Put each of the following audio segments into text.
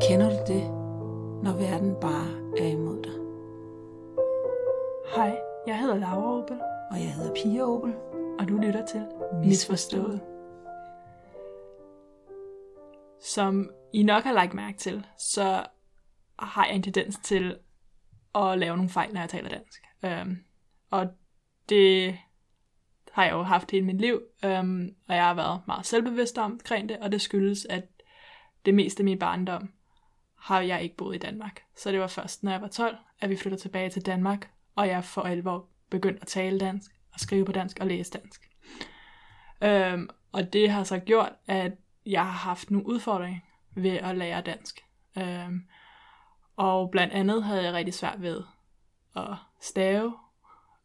Kender du det, når verden bare er imod dig? Hej, jeg hedder Laura Opel, Og jeg hedder Pia Opel. og du lytter til Misforstået. Som I nok har lagt mærke til, så har jeg en tendens til at lave nogle fejl, når jeg taler dansk. Um, og det har jeg jo haft hele mit liv, øhm, og jeg har været meget selvbevidst omkring det, og det skyldes, at det meste af min barndom har jeg ikke boet i Danmark. Så det var først, når jeg var 12, at vi flyttede tilbage til Danmark, og jeg for alvor begyndte at tale dansk, og skrive på dansk og læse dansk. Øhm, og det har så gjort, at jeg har haft nogle udfordringer ved at lære dansk. Øhm, og blandt andet havde jeg rigtig svært ved at stave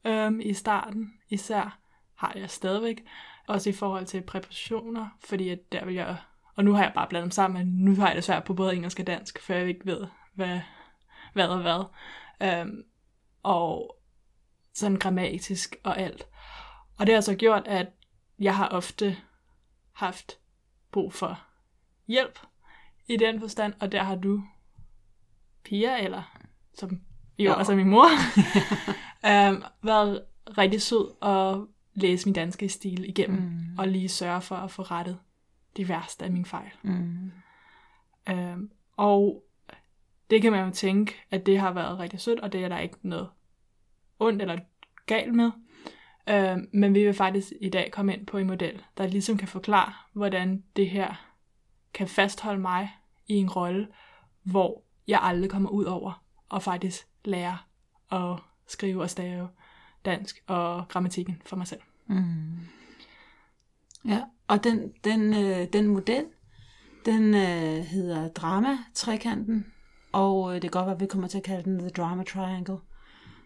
øhm, i starten. Især har jeg stadigvæk. Også i forhold til præpositioner, fordi at der vil jeg... Og nu har jeg bare blandet dem sammen, men nu har jeg det svært på både engelsk og dansk, for jeg ikke ved, hvad, hvad og hvad. Øhm, og sådan grammatisk og alt. Og det har så gjort, at jeg har ofte haft brug for hjælp i den forstand, og der har du, Pia, eller som jo Jo. er min mor, øhm, været rigtig sød at læse min danske stil igennem, mm. og lige sørge for at få rettet de værste af mine fejl. Mm. Øhm, og det kan man jo tænke, at det har været rigtig sødt, og det er der ikke noget ondt eller galt med. Øhm, men vi vil faktisk i dag komme ind på en model, der ligesom kan forklare, hvordan det her kan fastholde mig i en rolle, hvor jeg aldrig kommer ud over og faktisk lære at skrive og stave dansk og grammatikken for mig selv. Mm. Ja, og den, den, øh, den model, den øh, hedder Drama-trekanten, og øh, det kan godt være, at vi kommer til at kalde den The Drama Triangle,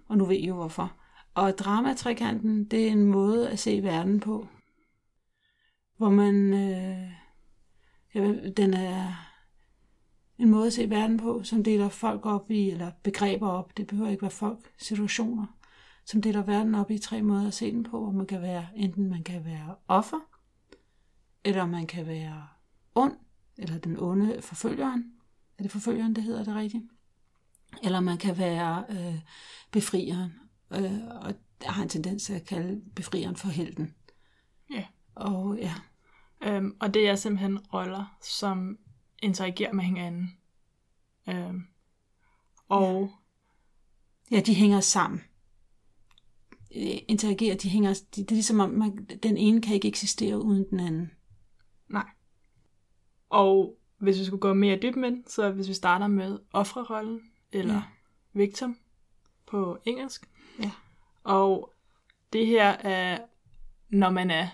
og nu ved I jo hvorfor. Og Drama-trekanten, det er en måde at se verden på, hvor man, øh, ved, den er en måde at se verden på, som deler folk op i, eller begreber op, det behøver ikke være folk, situationer, som deler verden op i tre måder at se den på, hvor man kan være, enten man kan være offer, eller man kan være ond, eller den onde forfølgeren. Er det forfølgeren, det hedder det rigtigt? Eller man kan være øh, befrieren. Øh, og jeg har en tendens til at kalde befrieren for helten. Ja. Og ja, Øhm, og det er simpelthen roller, som interagerer med hinanden. Øhm, og ja, de hænger sammen. Øh, Interagerer, de hænger, de, det er ligesom om, man, den ene kan ikke eksistere uden den anden. Nej. Og hvis vi skulle gå mere dybt med så hvis vi starter med offerrollen, eller ja. victim på engelsk. Ja. Og det her er, når man er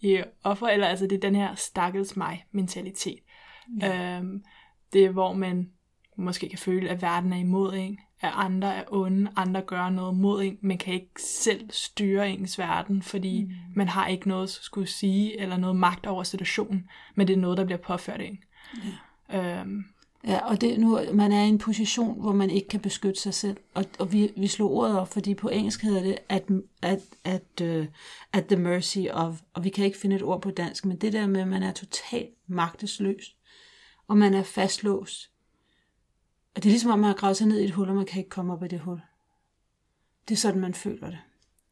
i offer, eller altså det er den her stakkels mig mentalitet. Ja. Øhm, det er, hvor man måske kan føle, at verden er imod en, at andre er onde, andre gør noget mod en, man kan ikke selv styre ens verden, fordi mm. man har ikke noget at skulle sige, eller noget magt over situationen, men det er noget, der bliver påført en. Ja. Øhm, Ja, og det, nu, man er i en position, hvor man ikke kan beskytte sig selv. Og, og vi, vi slog ordet op, fordi på engelsk hedder det at, at, at, uh, at the mercy of, og vi kan ikke finde et ord på dansk, men det der med, at man er totalt magtesløs, og man er fastlåst. Og det er ligesom, om man har gravet sig ned i et hul, og man kan ikke komme op af det hul. Det er sådan, man føler det,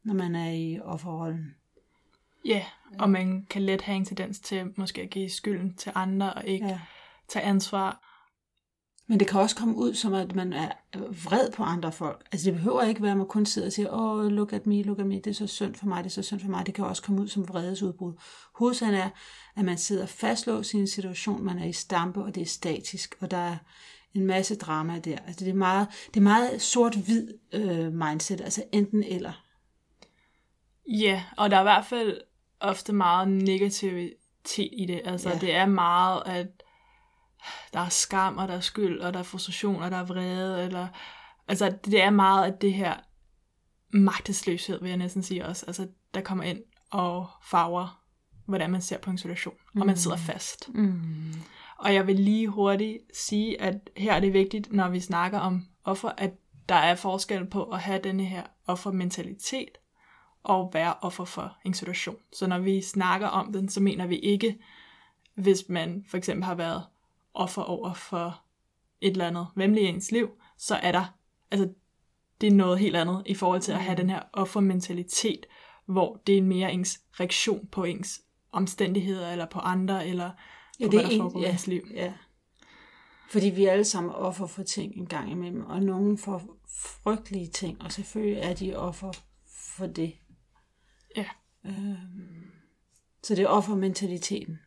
når man er i offerrollen. ja, og man kan let have en tendens til måske at give skylden til andre, og ikke Ja. ja. tage ansvar. Men det kan også komme ud som, at man er vred på andre folk. Altså det behøver ikke være, at man kun sidder og siger, åh, oh, look at me, look at me, det er så synd for mig, det er så synd for mig. Det kan også komme ud som vredesudbrud. Hovedsagen er, at man sidder fastlåst i en situation, man er i stampe, og det er statisk, og der er en masse drama der. Altså det er meget, det er meget sort-hvid øh, mindset, altså enten eller. Ja, og der er i hvert fald ofte meget negativitet i det. Altså, ja. det er meget, at der er skam, og der er skyld, og der er frustration, og der er vrede, eller... Altså, det er meget af det her magtesløshed, vil jeg næsten sige også. Altså, der kommer ind og farver, hvordan man ser på en situation, og man sidder fast. Mm. Og jeg vil lige hurtigt sige, at her er det vigtigt, når vi snakker om offer, at der er forskel på at have denne her offermentalitet, at være offer for en situation. Så når vi snakker om den, så mener vi ikke, hvis man for eksempel har været offer over for et eller andet vemmeligt i ens liv, så er der, altså det er noget helt andet i forhold til at have den her offermentalitet, hvor det er mere ens reaktion på ens omstændigheder, eller på andre, eller Ja, det hvad er der en- foregår i ja. ens liv. Ja. Fordi vi er alle sammen offer for ting en gang imellem, og nogen får frygtelige ting, og selvfølgelig er de offer for det. Ja. Øhm, så det er offermentaliteten.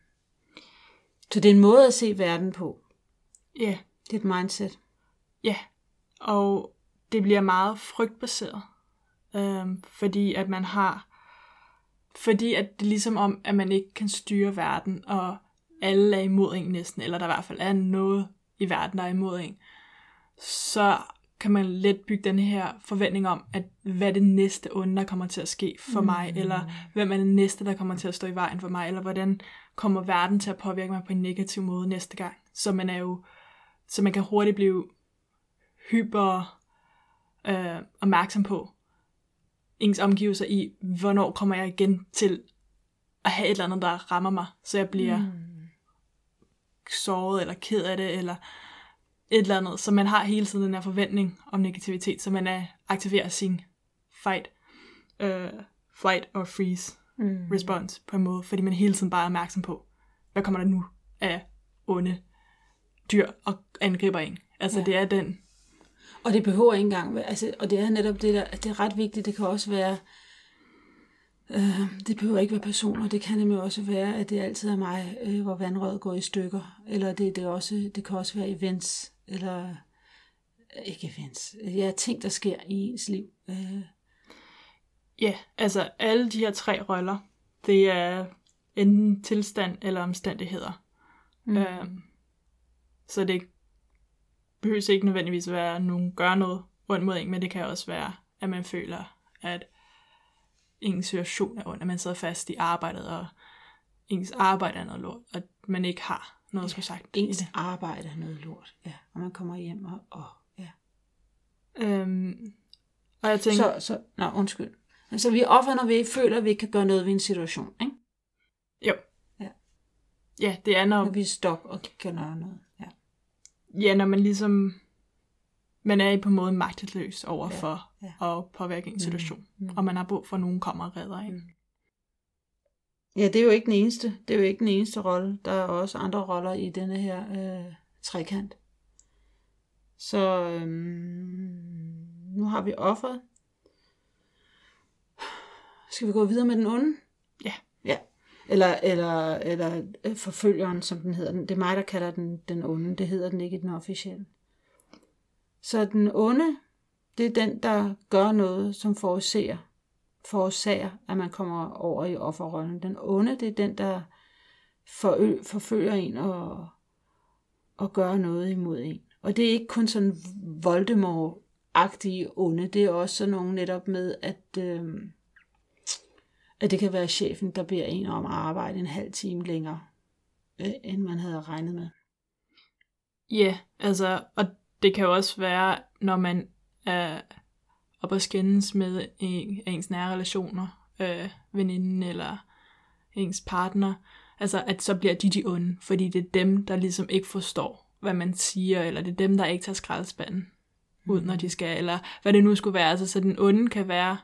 Så det er en måde at se verden på. Ja, Det er et mindset. ja. Og det bliver meget frygtbaseret. Øhm, fordi at man har... Fordi at det er ligesom om, at man ikke kan styre verden, og alle er imod en næsten, eller der i hvert fald er noget i verden, der er imod en, så kan man let bygge den her forventning om, at hvad er det næste onde, der kommer til at ske for mig, eller hvem er det næste, der kommer til at stå i vejen for mig, eller hvordan kommer verden til at påvirke mig på en negativ måde næste gang. Så man er jo, så man kan hurtigt blive hyper øh, opmærksom på ens omgivelser i, hvornår kommer jeg igen til at have et eller andet, der rammer mig, så jeg bliver mm. Såret eller ked af det, eller et eller andet. Så man har hele tiden den her forventning om negativitet, så man er, aktiverer sin fight, øh, flight or freeze Mm. response på en måde, fordi man hele tiden bare er opmærksom på, hvad kommer der nu af onde dyr og angriber en. Altså Ja. det er den, Og det behøver ikke engang altså, og det er netop det der, det er ret vigtigt, det kan også være, det behøver ikke være personer, det kan nemlig også være, at det altid er mig, øh, hvor vandrøret går i stykker, eller det, det, også, det kan også være events, eller øh, ikke events, ja, ting, der sker i ens liv. Øh, ja, altså alle de her tre roller, det er enten tilstand eller omstændigheder. Mm. Øhm, så det behøver ikke nødvendigvis være, at nogen gør noget ondt mod en, men det kan også være, at man føler, at ens situation er ond, at man sidder fast i arbejdet, og ens arbejde er noget lort, og man ikke har noget at skulle sagt ens arbejde er noget lort, ja, og man kommer hjem og, og ja. Øhm, og jeg tænker, Så, så, nå, undskyld. Altså, vi er offer, når vi ikke føler, at vi ikke kan gøre noget ved en situation, ikke? jo. Ja. Ja, det er når, Når vi er stop og kan gøre noget, ja. ja, når man ligesom, man er på en måde magtesløs over Ja, for ja. at påvirke en situation, mm. og man har brug for, at nogen kommer og redder en. Ja, det er jo ikke den eneste. Det er jo ikke den eneste rolle. Der er også andre roller i denne her øh, trekant. Så øhm, nu har vi offeret. Skal vi gå videre med den onde? Ja. Ja. Eller, eller, eller øh, forfølgeren, som den hedder. Det er mig, der kalder den den onde. Det hedder den ikke i den officielle. Så den onde, det er den, der gør noget, som forårsager, forårsager, at man kommer over i offerrollen. Den onde, det er den, der forø- forfølger en og, og gør noget imod en. Og det er ikke kun sådan Voldemort-agtige onde, det er også sådan nogle netop med, at, øh, at det kan være chefen, der beder en om at arbejde en halv time længere, øh, end man havde regnet med. Ja, altså, og det kan jo også være, når man er op og skændes med en, ens nære relationer, øh, veninden eller ens partner, altså at så bliver de de onde, fordi det er dem, der ligesom ikke forstår, hvad man siger, eller det er dem, der ikke tager skraldespanden ud, når de skal, eller hvad det nu skulle være. Altså, så den onde kan være,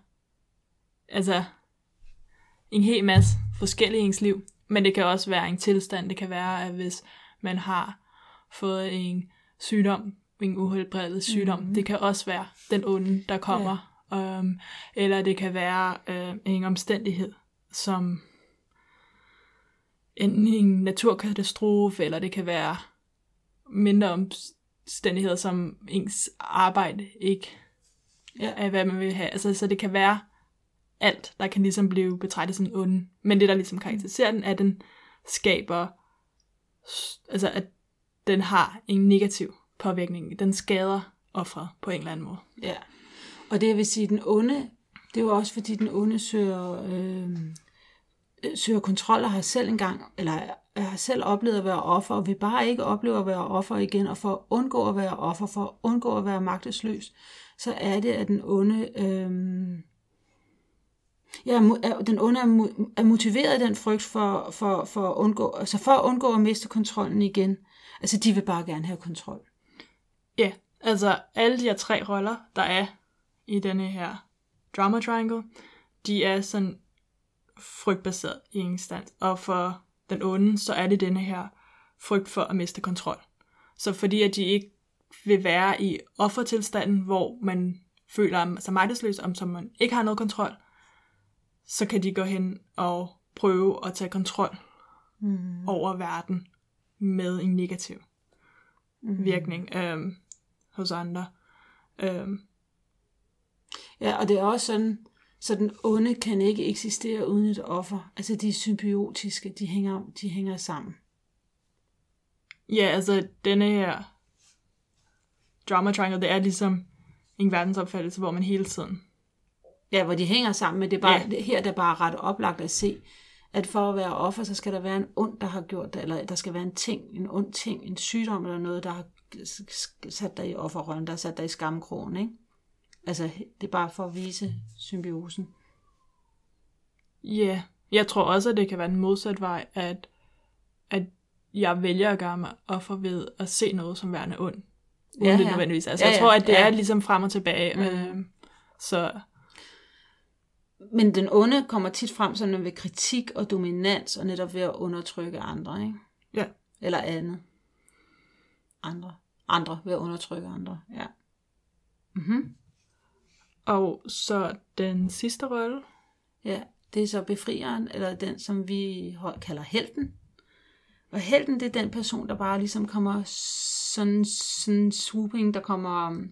altså, en hel masse forskellige i ens liv, men det kan også være en tilstand. Det kan være, at hvis man har fået en sygdom, en uhelbredet sygdom, mm-hmm. det kan også være den onde, der kommer. Ja. Um, eller det kan være øh, en omstændighed, som enten en naturkatastrofe, eller det kan være mindre omstændigheder, som ens arbejde ikke Ja. er, hvad man vil have. Altså, så det kan være alt, der kan ligesom blive betragtet som onde. Men det, der ligesom karakteriserer den, er, at den skaber, altså at den har en negativ påvirkning. Den skader offeret på en eller anden måde. Ja. Og det vil sige, den onde, det er jo også fordi, den onde søger, øh, søger kontrol og har selv engang, eller har selv oplevet at være offer, og vil bare ikke opleve at være offer igen, og for at undgå at være offer, for at undgå at være magtesløs, så er det, at den onde øh, Ja, den onde er, er motiveret af den frygt for, for, for, at undgå, altså for at undgå at miste kontrollen igen. Altså, de vil bare gerne have kontrol. Ja, altså alle de her tre roller, der er i denne her drama triangle, de er sådan frygtbaseret i instans. Og for den onde, så er det denne her frygt for at miste kontrol. Så fordi at de ikke vil være i offertilstanden, hvor man føler sig magtesløs, om som man ikke har noget kontrol, så kan de gå hen og prøve at tage kontrol Mm. over verden med en negativ Mm. virkning øhm, hos andre. Øhm, Ja, og det er også sådan, så den onde kan ikke eksistere uden et offer. Altså, de er symbiotiske, de hænger, de hænger sammen. Ja, altså denne her drama triangle, det er ligesom en verdensopfattelse, hvor man hele tiden... Ja, hvor de hænger sammen, men det er bare, Ja. her er det bare ret oplagt at se, at for at være offer, så skal der være en ond, der har gjort det, eller der skal være en ting, en ond ting, en sygdom eller noget, der har sat dig i offerrollen, der har sat dig i skamkrogen, ikke? Altså, det er bare for at vise symbiosen. Ja, yeah. jeg tror også, at det kan være en modsat vej, at, at jeg vælger at gøre mig offer ved at se noget som værende ond. Uden Ja, ja, det nødvendigvis. Altså, Ja, jeg ja, tror, at det ja. er ligesom frem og tilbage. Mm. Øhm, så Men den onde kommer tit frem sådan ved kritik og dominans, og netop ved at undertrykke andre, ikke? Ja. Eller andet. Andre. Andre ved at undertrykke andre, ja. Mm-hmm. Og så den sidste rolle, Ja, det er så befrieren, eller den, som vi kalder helten. Og helten, det er den person, der bare ligesom kommer sådan, sådan swooping, der kommer um,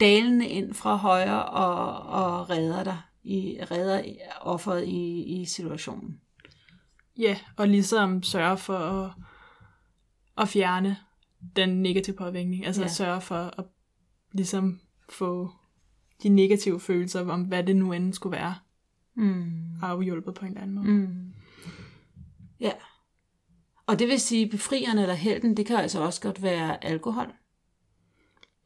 dalende ind fra højre og, og redder dig, i, redder offeret i, i situationen. ja, og ligesom sørge for at, at fjerne den negative påvirkning. Altså Ja. ja. sørge for at ligesom få de negative følelser om, hvad det nu end skulle være, Mm. afhjulpet på en eller anden måde. Mm. Ja. Og det vil sige, befrieren eller helten, det kan altså også godt være alkohol.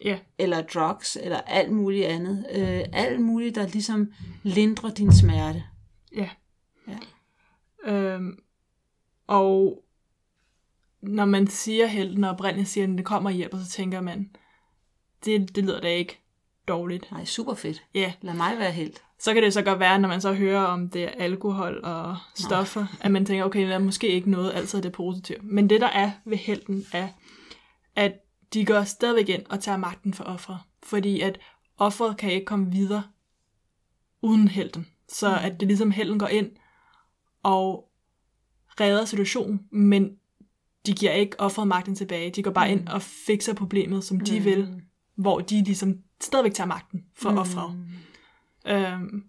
Ja, eller drugs, eller alt muligt andet. Øh, alt muligt, der ligesom lindrer din smerte. ja. Ja. Øhm, og når man siger helten, og oprindeligt siger, at det kommer og hjælper, så tænker man, det, det lyder da ikke dårligt. Nej, super fedt. Ja, Lad mig være helt. så kan det så godt være, når man så hører om det er alkohol og stoffer, at man tænker, okay, der er måske ikke noget altid af det positive. Men det, der er ved helten, er, at de går stadigvæk ind og tager magten for offeret. Fordi at offeret kan ikke komme videre uden helten. Så Mm. at det ligesom helten går ind og redder situationen, men de giver ikke offeret magten tilbage. De går bare Mm. ind og fikser problemet, som de vil, hvor de ligesom stadigvæk tager magten for Mm. offeret. Øhm,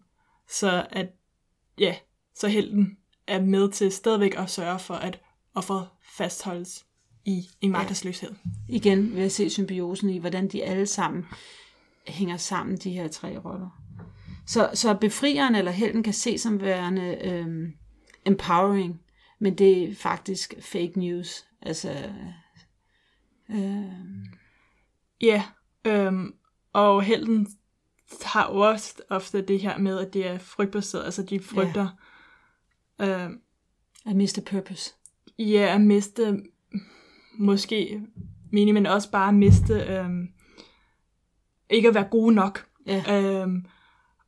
så at, ja, så helten er med til stadigvæk at sørge for, at offeret fastholdes i en magtesløshed. Igen vil jeg se symbiosen i, hvordan de alle sammen hænger sammen, de her tre roller. Så, så befrieren eller helten kan se som værende øhm, empowering, men det er faktisk fake news. Altså, øhm, Ja, øhm, og helten har også ofte det her med, at det er frygtbaseret, altså de frygter ja. øhm, I missed a purpose. ja, at miste måske mening, men også bare at miste øhm, ikke at være gode nok. Ja. Øhm,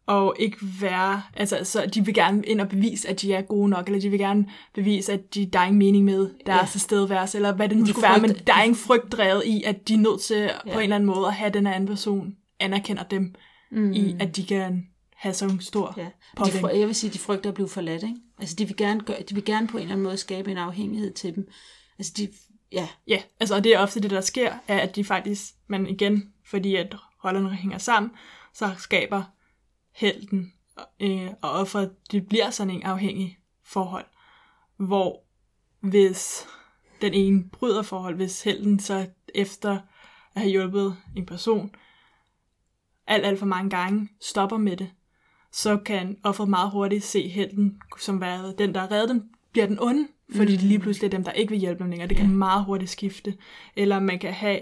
og ikke være, altså så de vil gerne ind og bevise, at de er gode nok, eller de vil gerne bevise, at de, der er ingen mening med deres Ja. tilstedeværelse, eller hvad det nu De skulle være, men der er ingen frygt drevet i, at de er nødt til ja. på en eller anden måde at have den anden person, anerkender dem Mm. i, at de kan have så stor Ja, påvirkning. fry- jeg vil sige, de frygter at blive forladt, ikke? Altså, de vil, gerne gøre, de vil gerne på en eller anden måde skabe en afhængighed til dem. Altså, de, ja, Ja, altså og det er ofte det, der sker, er, at de faktisk, men igen, fordi at rollerne hænger sammen, så skaber helten øh, og offeret, det bliver sådan en afhængig forhold, hvor hvis den ene bryder forhold, hvis helten så efter at have hjulpet en person alt, alt for mange gange stopper med det, så kan offeret meget hurtigt se helten som være den, der redder dem, bliver den onde, fordi mm. det lige pludselig er dem, der ikke vil hjælpe dem længere. Det kan meget hurtigt skifte. Eller man kan have,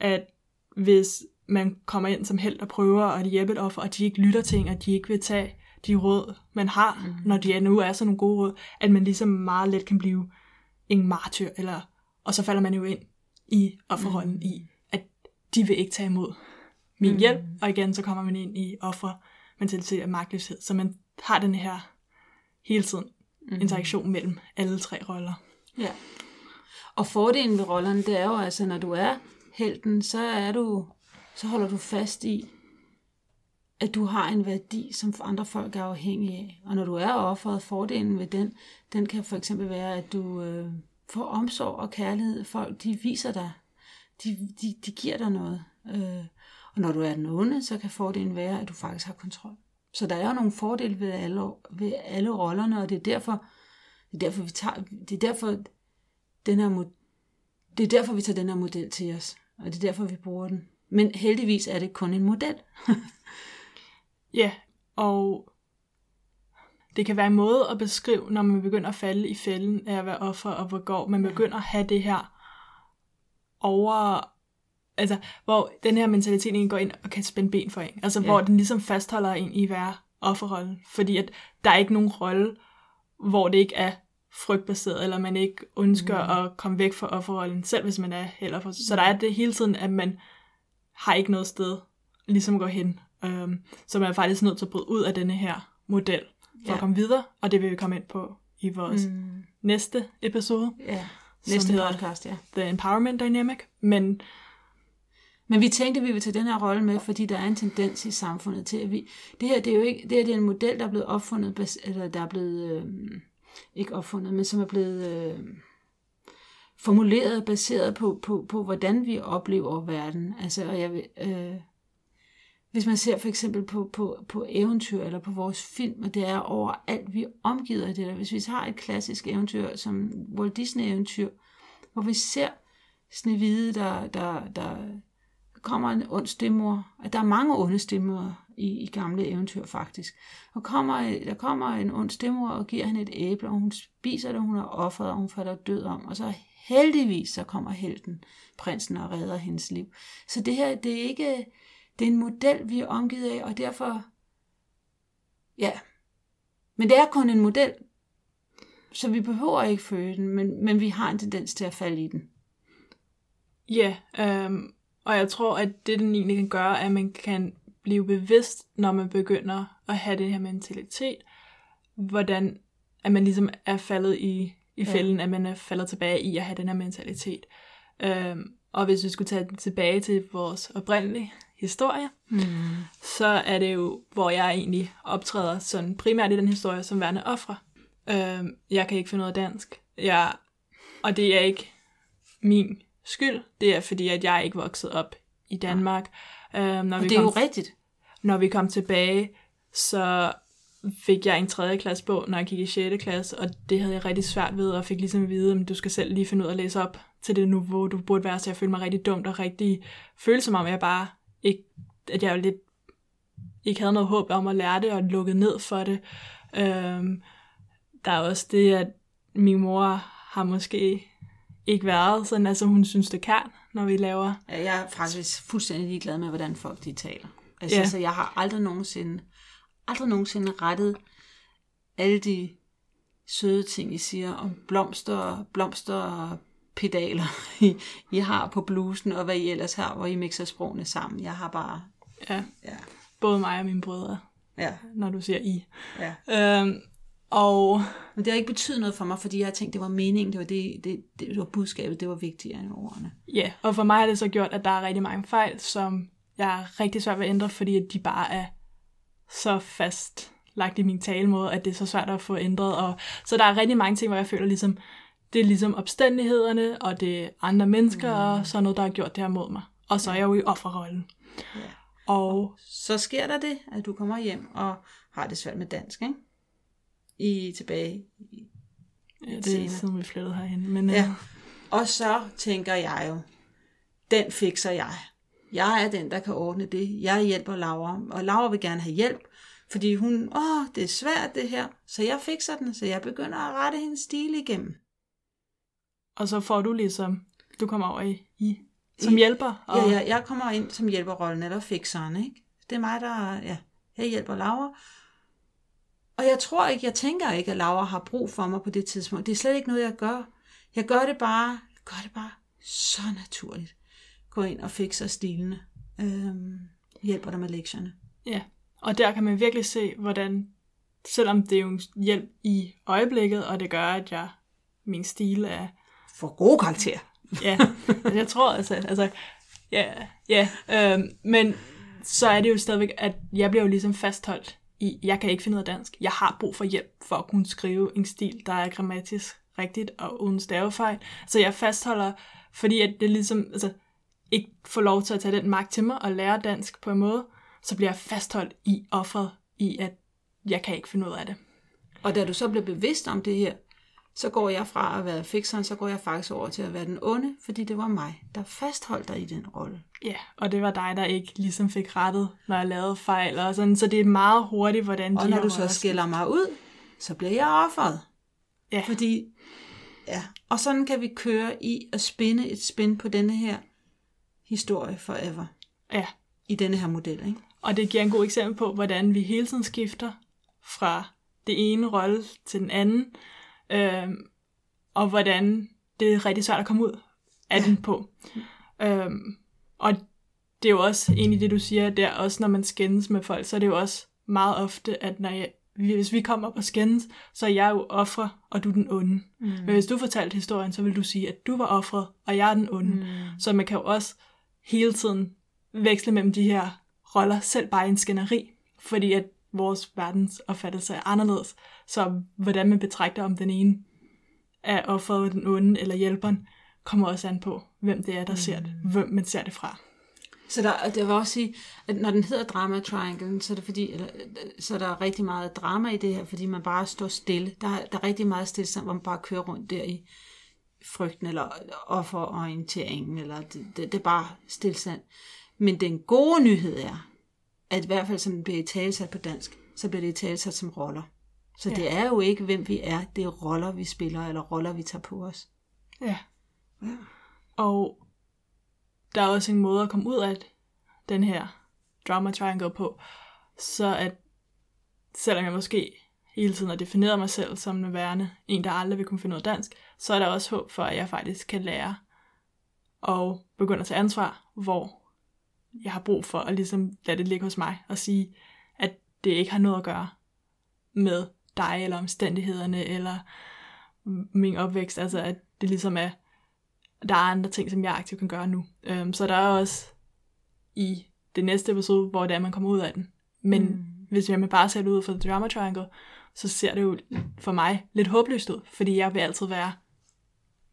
at hvis man kommer ind som held og prøver at hjælpe et offer, og de ikke lytter til en, og de ikke vil tage de råd, man har, mm. når de nu er sådan nogle gode råd, at man ligesom meget let kan blive en martyr, eller, og så falder man jo ind i offerrollen mm. i, at de vil ikke tage imod min mm. hjælp, og igen så kommer man ind i offermentalitet og magtløshed, så man har den her hele tiden mm. interaktion mellem alle tre roller. Ja. Og fordelen ved rollerne, det er jo altså, når du er helten, så er du, så holder du fast i, at du har en værdi, som andre folk er afhængige af. Og når du er offeret, fordelen ved den, den kan for eksempel være, at du øh, får omsorg og kærlighed. Folk, de viser dig, de, de, de giver dig noget. Øh, og når du er den onde, så kan fordelen være, at du faktisk har kontrol. Så der er jo nogle fordele ved alle, ved alle rollerne, og det er derfor, det er derfor, vi tager, det er derfor, den her, det er derfor, vi tager den her model til os, og det er derfor, vi bruger den. Men heldigvis er det kun en model. ja, og det kan være en måde at beskrive, når man begynder at falde i fælden af at være offer, og hvor går man begynder at have det her over altså, hvor den her mentalitet egentlig går ind og kan spænde ben for en. Altså, ja. hvor den ligesom fastholder en i at være offerrollen. Fordi at der er ikke nogen rolle, hvor det ikke er frygtbaseret, eller man ikke ønsker mm. at komme væk fra offerrollen, selv hvis man er heller for. Så der er det hele tiden, at man har ikke noget sted, ligesom går hen. Um, så man er faktisk nødt til at bryde ud af denne her model, for ja. at komme videre, og det vil vi komme ind på i vores mm. næste episode. Ja, næste podcast, ja. The Empowerment Dynamic. Men men vi tænkte, at vi ville tage den her rolle med, fordi der er en tendens i samfundet til, at vi... Det her, det er jo ikke... Det her det er en model, der er blevet opfundet, eller der er blevet... Øh, ikke opfundet, men som er blevet øh, formuleret baseret på, på, på, hvordan vi oplever verden. Altså, og jeg øh, hvis man ser for eksempel på, på, på eventyr eller på vores film, og det er overalt, vi omgiver det der. Hvis vi har et klassisk eventyr, som Walt Disney-eventyr, hvor vi ser Snehvide, der, der, der kommer en ond stemmor. At der er mange onde stemmer i, i gamle eventyr faktisk. Og kommer, der kommer en ond stemmor og giver hende et æble, og hun spiser det, hun er offeret, og hun falder død om. Og så heldigvis så kommer helten, prinsen, og redder hendes liv. Så det her, det er ikke, det er en model, vi er omgivet af, og derfor, ja, men det er kun en model, så vi behøver ikke føle den, men, men vi har en tendens til at falde i den. Ja, yeah, og jeg tror, at det, den egentlig kan gøre, er, at man kan blive bevidst, når man begynder at have den her mentalitet, hvordan at man ligesom er faldet i, i fælden, ja. at man er faldet tilbage i at have den her mentalitet. Øhm, og hvis vi skulle tage den tilbage til vores oprindelige historie, mm. så er det jo, hvor jeg egentlig optræder sådan primært i den historie som værende ofre. Øhm, jeg kan ikke finde noget dansk. Jeg, og det er ikke min skyld. Det er fordi, at jeg ikke voksede op i Danmark. Ja. Øhm, når og vi det er kom, jo rigtigt. Når vi kom tilbage, så fik jeg en 3. klasse bog, når jeg gik i 6. klasse, og det havde jeg rigtig svært ved, og fik ligesom at vide, at du skal selv lige finde ud af at læse op til det niveau, du burde være, så jeg følte mig rigtig dumt og rigtig følte som om, jeg bare ikke, at jeg lidt ikke havde noget håb om at lære det, og lukket ned for det. Øhm, der er også det, at min mor har måske ikke været sådan, altså hun synes det kan, når vi laver... Ja, jeg er faktisk fuldstændig ligeglad med, hvordan folk de taler. Altså, ja. så jeg har aldrig nogensinde, aldrig nogensinde rettet alle de søde ting, I siger om blomster, blomster og pedaler, I, I har på blusen, og hvad I ellers har, hvor I mixer sprogene sammen. Jeg har bare... Ja, ja. både mig og mine brødre, ja. når du siger I. Ja. Øhm, og... Men det har ikke betydet noget for mig, fordi jeg har tænkt, det var meningen, det var, det, det, det var budskabet, det var vigtigere end ordene. Ja, og for mig har det så gjort, at der er rigtig mange fejl, som jeg er rigtig svært ved at ændre, fordi de bare er så fast lagt i min talemåde, at det er så svært at få ændret. Og, så der er rigtig mange ting, hvor jeg føler ligesom, det er ligesom opstændighederne, og det er andre mennesker, mm. og så noget, der har gjort det her mod mig. Og så er jeg jo i offerrollen. Ja. Og så sker der det, at du kommer hjem og har det svært med dansk, ikke? i tilbage i Ja, det er sådan, vi flyttede herhen. Men, ja. Og så tænker jeg jo, den fikser jeg. Jeg er den, der kan ordne det. Jeg hjælper Laura, og Laura vil gerne have hjælp, fordi hun, åh, det er svært det her, så jeg fikser den, så jeg begynder at rette hendes stil igennem. Og så får du ligesom, du kommer over i, i som I, hjælper? Og... Ja, ja, jeg kommer ind som hjælperrollen, eller fikseren, ikke? Det er mig, der, ja, jeg hjælper Laura, Og jeg tror ikke, jeg tænker ikke, at Laura har brug for mig på det tidspunkt. Det er slet ikke noget, jeg gør. Jeg gør det bare, jeg gør det bare så naturligt. Gå ind og fikser stilene. Øhm, hjælper dig med lektierne. Ja, og der kan man virkelig se, hvordan, selvom det er jo en hjælp i øjeblikket, og det gør, at jeg, min stil er, For gode karakterer. ja, altså, jeg tror altså, altså, ja, ja, øhm, men så er det jo stadigvæk, at jeg bliver jo ligesom fastholdt i, jeg kan ikke finde ud af dansk. Jeg har brug for hjælp for at kunne skrive en stil, der er grammatisk rigtigt og uden stavefejl. Så jeg fastholder, fordi at det ligesom, altså, ikke får lov til at tage den magt til mig og lære dansk på en måde, så bliver jeg fastholdt i offret i, at jeg kan ikke finde ud af det. Og da du så bliver bevidst om det her, så går jeg fra at være fikseren, så går jeg faktisk over til at være den onde, fordi det var mig, der fastholdt dig i den rolle. Ja, og det var dig, der ikke ligesom fik rettet, når jeg lavede fejl og sådan, så det er meget hurtigt, hvordan Og de når her du så skiller mig ud, så bliver jeg offeret. Ja. Fordi, ja. Og sådan kan vi køre i at spinde et spin på denne her historie forever. Ja, I denne her model, ikke? og det giver en god eksempel på, hvordan vi hele tiden skifter fra det ene rolle til den anden, øhm, og hvordan det er rigtig svært at komme ud af Ja. den på. Øhm, og det er jo også egentlig det, du siger der, også når man skændes med folk, så er det jo også meget ofte, at når jeg, hvis vi kommer op og skændes, så er jeg jo offer, og du er den onde. Mm. Men hvis du fortalte historien, så vil du sige, at du var offret, og jeg er den onde. Mm. Så man kan jo også hele tiden veksle mellem de her roller, selv bare i en skænderi, fordi at vores verdensopfattelse er anderledes. Så hvordan man betragter om den ene er offeret, den onde eller hjælperen, kommer også an på, hvem det er, der ser det, hvem man ser det fra. Så der, det vil også sige, at når den hedder Drama Triangle, så er, det fordi, eller, så er der rigtig meget drama i det her, fordi man bare står stille. Der, er- der er rigtig meget stille, hvor man bare kører rundt der i frygten, eller offerorienteringen, eller det, det, det er bare stillstand. Men den gode nyhed er, at i hvert fald som den bliver i talesat på dansk, så bliver det i talesat som roller. Så ja. det er jo ikke, hvem vi er, det er roller, vi spiller, eller roller, vi tager på os. Ja. Og der er også en måde at komme ud af den her drama triangle på, så at selvom jeg måske hele tiden har defineret mig selv som en værende en, der aldrig vil kunne finde ud af dansk, så er der også håb for, at jeg faktisk kan lære og begynde at tage ansvar, hvor jeg har brug for at ligesom lade det ligge hos mig og sige, at det ikke har noget at gøre med dig eller omstændighederne eller min opvækst, altså at det ligesom er, der er andre ting, som jeg aktivt kan gøre nu. Øhm, så der er også i det næste episode, hvor det er, man kommer ud af den. Men mm. hvis jeg bare ser det ud fra The Drama Triangle, så ser det jo for mig lidt håbløst ud, fordi jeg vil altid være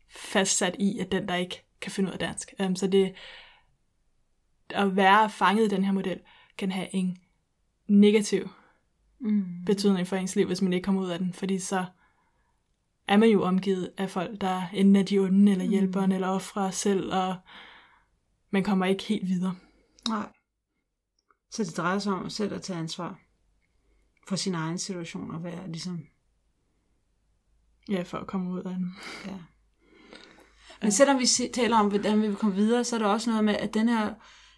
fastsat i, at den, der ikke kan finde ud af dansk. Um, så det at være fanget i den her model, kan have en negativ Mm. betydning for ens liv, hvis man ikke kommer ud af den, fordi så er man jo omgivet af folk, der enten er de onde, eller hjælperen, eller offrer selv, og man kommer ikke helt videre. Nej. Så det drejer sig om selv at tage ansvar for sin egen situation og være ligesom, Ja, for at komme ud af den. ja. Men selvom vi taler om, hvordan vi vil komme videre, så er der også noget med, at den her,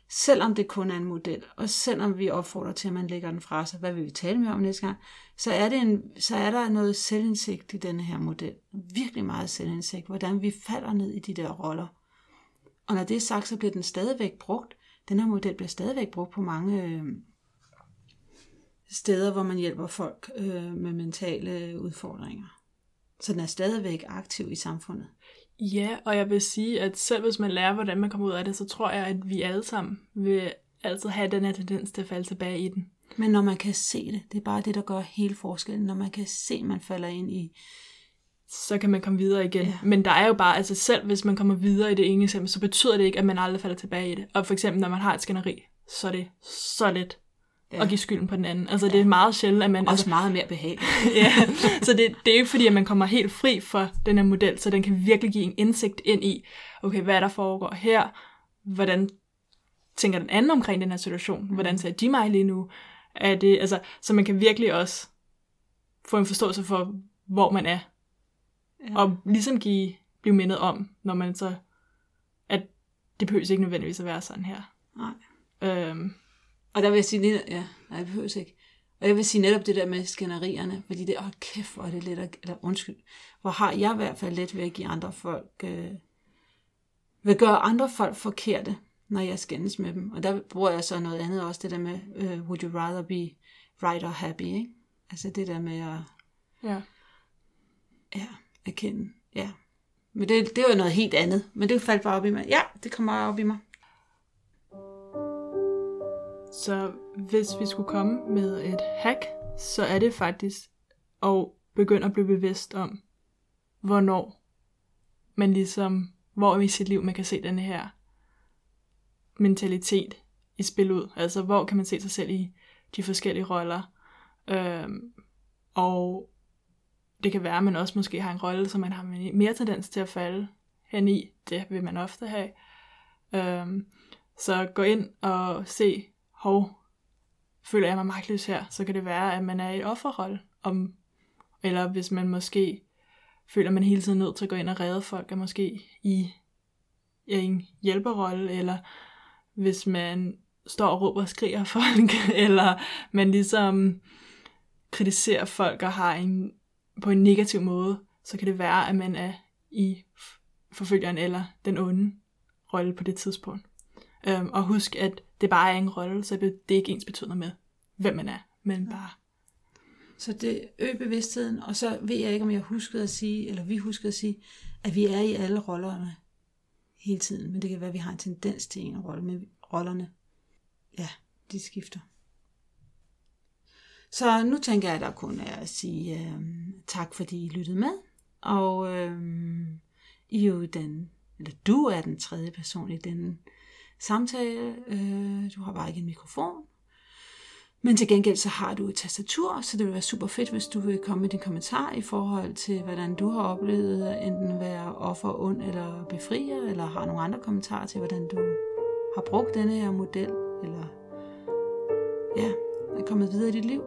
selvom det kun er en model, og selvom vi opfordrer til, at man lægger den fra sig, hvad vil vi tale mere om næste gang, så er, det en, så er der noget selvindsigt i denne her model. Virkelig meget selvindsigt, hvordan vi falder ned i de der roller. Og når det er sagt, så bliver den stadigvæk brugt. Den her model bliver stadigvæk brugt på mange øh, steder, hvor man hjælper folk øh, med mentale udfordringer. Så den er stadigvæk aktiv i samfundet. Ja, og jeg vil sige, at selv hvis man lærer, hvordan man kommer ud af det, så tror jeg, at vi alle sammen vil altid have den her tendens til at falde tilbage i den. Men når man kan se det, det er bare det, der gør hele forskellen. Når man kan se, at man falder ind i... Så kan man komme videre igen. Ja. Men der er jo bare, altså selv hvis man kommer videre i det ene eksempel, så betyder det ikke, at man aldrig falder tilbage i det. Og for eksempel, når man har et skænderi, så er det så let Ja. ja. at give skylden på den anden. Altså det er meget sjældent, at man... Også Altså, meget mere behageligt. ja, så det, det er ikke fordi, at man kommer helt fri for den her model, så den kan virkelig give en indsigt ind i, okay, hvad der foregår her, hvordan tænker den anden omkring den her situation, hvordan ser de mig lige nu, er det, altså, så man kan virkelig også få en forståelse for, hvor man er, Ja. og ligesom give, blive mindet om, når man så, at det behøver ikke nødvendigvis at være sådan her. Nej. Øhm, Og der vil jeg sige, ja, nej, det behøves ikke. Og jeg vil sige netop det der med skænderierne, fordi det, åh kæft, hvor er det let at, eller undskyld, hvor har jeg i hvert fald let ved at give andre folk, øh, vil gøre andre folk forkerte, når jeg skændes med dem. Og der bruger jeg så noget andet også, det der med, uh, would you rather be right or happy, ikke? Altså det der med at, Ja. ja, erkende, ja. Men det, det var noget helt andet, men det faldt bare op i mig. Ja, det kommer op i mig. Så hvis vi skulle komme med et hack, så er det faktisk at begynde at blive bevidst om, hvornår man ligesom, hvor i sit liv man kan se den her mentalitet i spil ud. Altså, hvor kan man se sig selv i de forskellige roller. Øhm, og det kan være, at man også måske har en rolle, som man har mere tendens til at falde hen i. Det vil man ofte have. Øhm, så gå ind og se, hov, føler jeg mig magtløs her, så kan det være, at man er i et offerrolle. Om, eller hvis man måske føler, at man hele tiden er nødt til at gå ind og redde folk, er måske i, i en hjælperrolle, eller hvis man står og råber og skriger folk, eller man ligesom kritiserer folk og har en, på en negativ måde, så kan det være, at man er i forfølgeren eller den onde rolle på det tidspunkt. Øhm, og husk, at det bare er en rolle, så det er ikke ens betydende med, hvem man er, men bare... Så det øger bevidstheden, og så ved jeg ikke, om jeg huskede at sige, eller vi huskede at sige, at vi er i alle rollerne hele tiden, men det kan være, at vi har en tendens til en rolle, men rollerne, ja, de skifter. Så nu tænker jeg, at der kun er at sige øh, tak, fordi I lyttede med. Og øh, I er jo den, eller du er den tredje person i den samtale. Øh, du har bare ikke en mikrofon. Men til gengæld så har du et tastatur, så det vil være super fedt, hvis du vil komme med din kommentar i forhold til, hvordan du har oplevet enten være offer, ond eller befrier, eller har nogle andre kommentarer til, hvordan du har brugt denne her model, eller ja, er kommet videre i dit liv.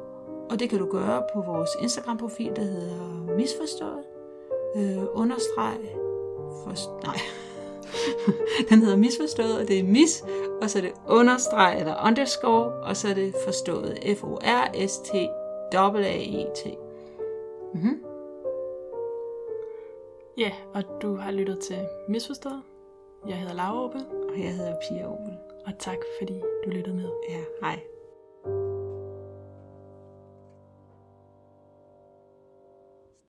Og det kan du gøre på vores Instagram-profil, der hedder misforstået, øh, understreg, for, nej, den hedder misforstået, og det er mis, og så er det understreg eller underscore, og så er det forstået, F-O-R-S-T-A-A-E-T. Mm-hmm. Ja, og du har lyttet til Misforstået. Jeg hedder Laura Opel. Og jeg hedder Pia Opel. Og tak, fordi du lyttede med. Ja, hej.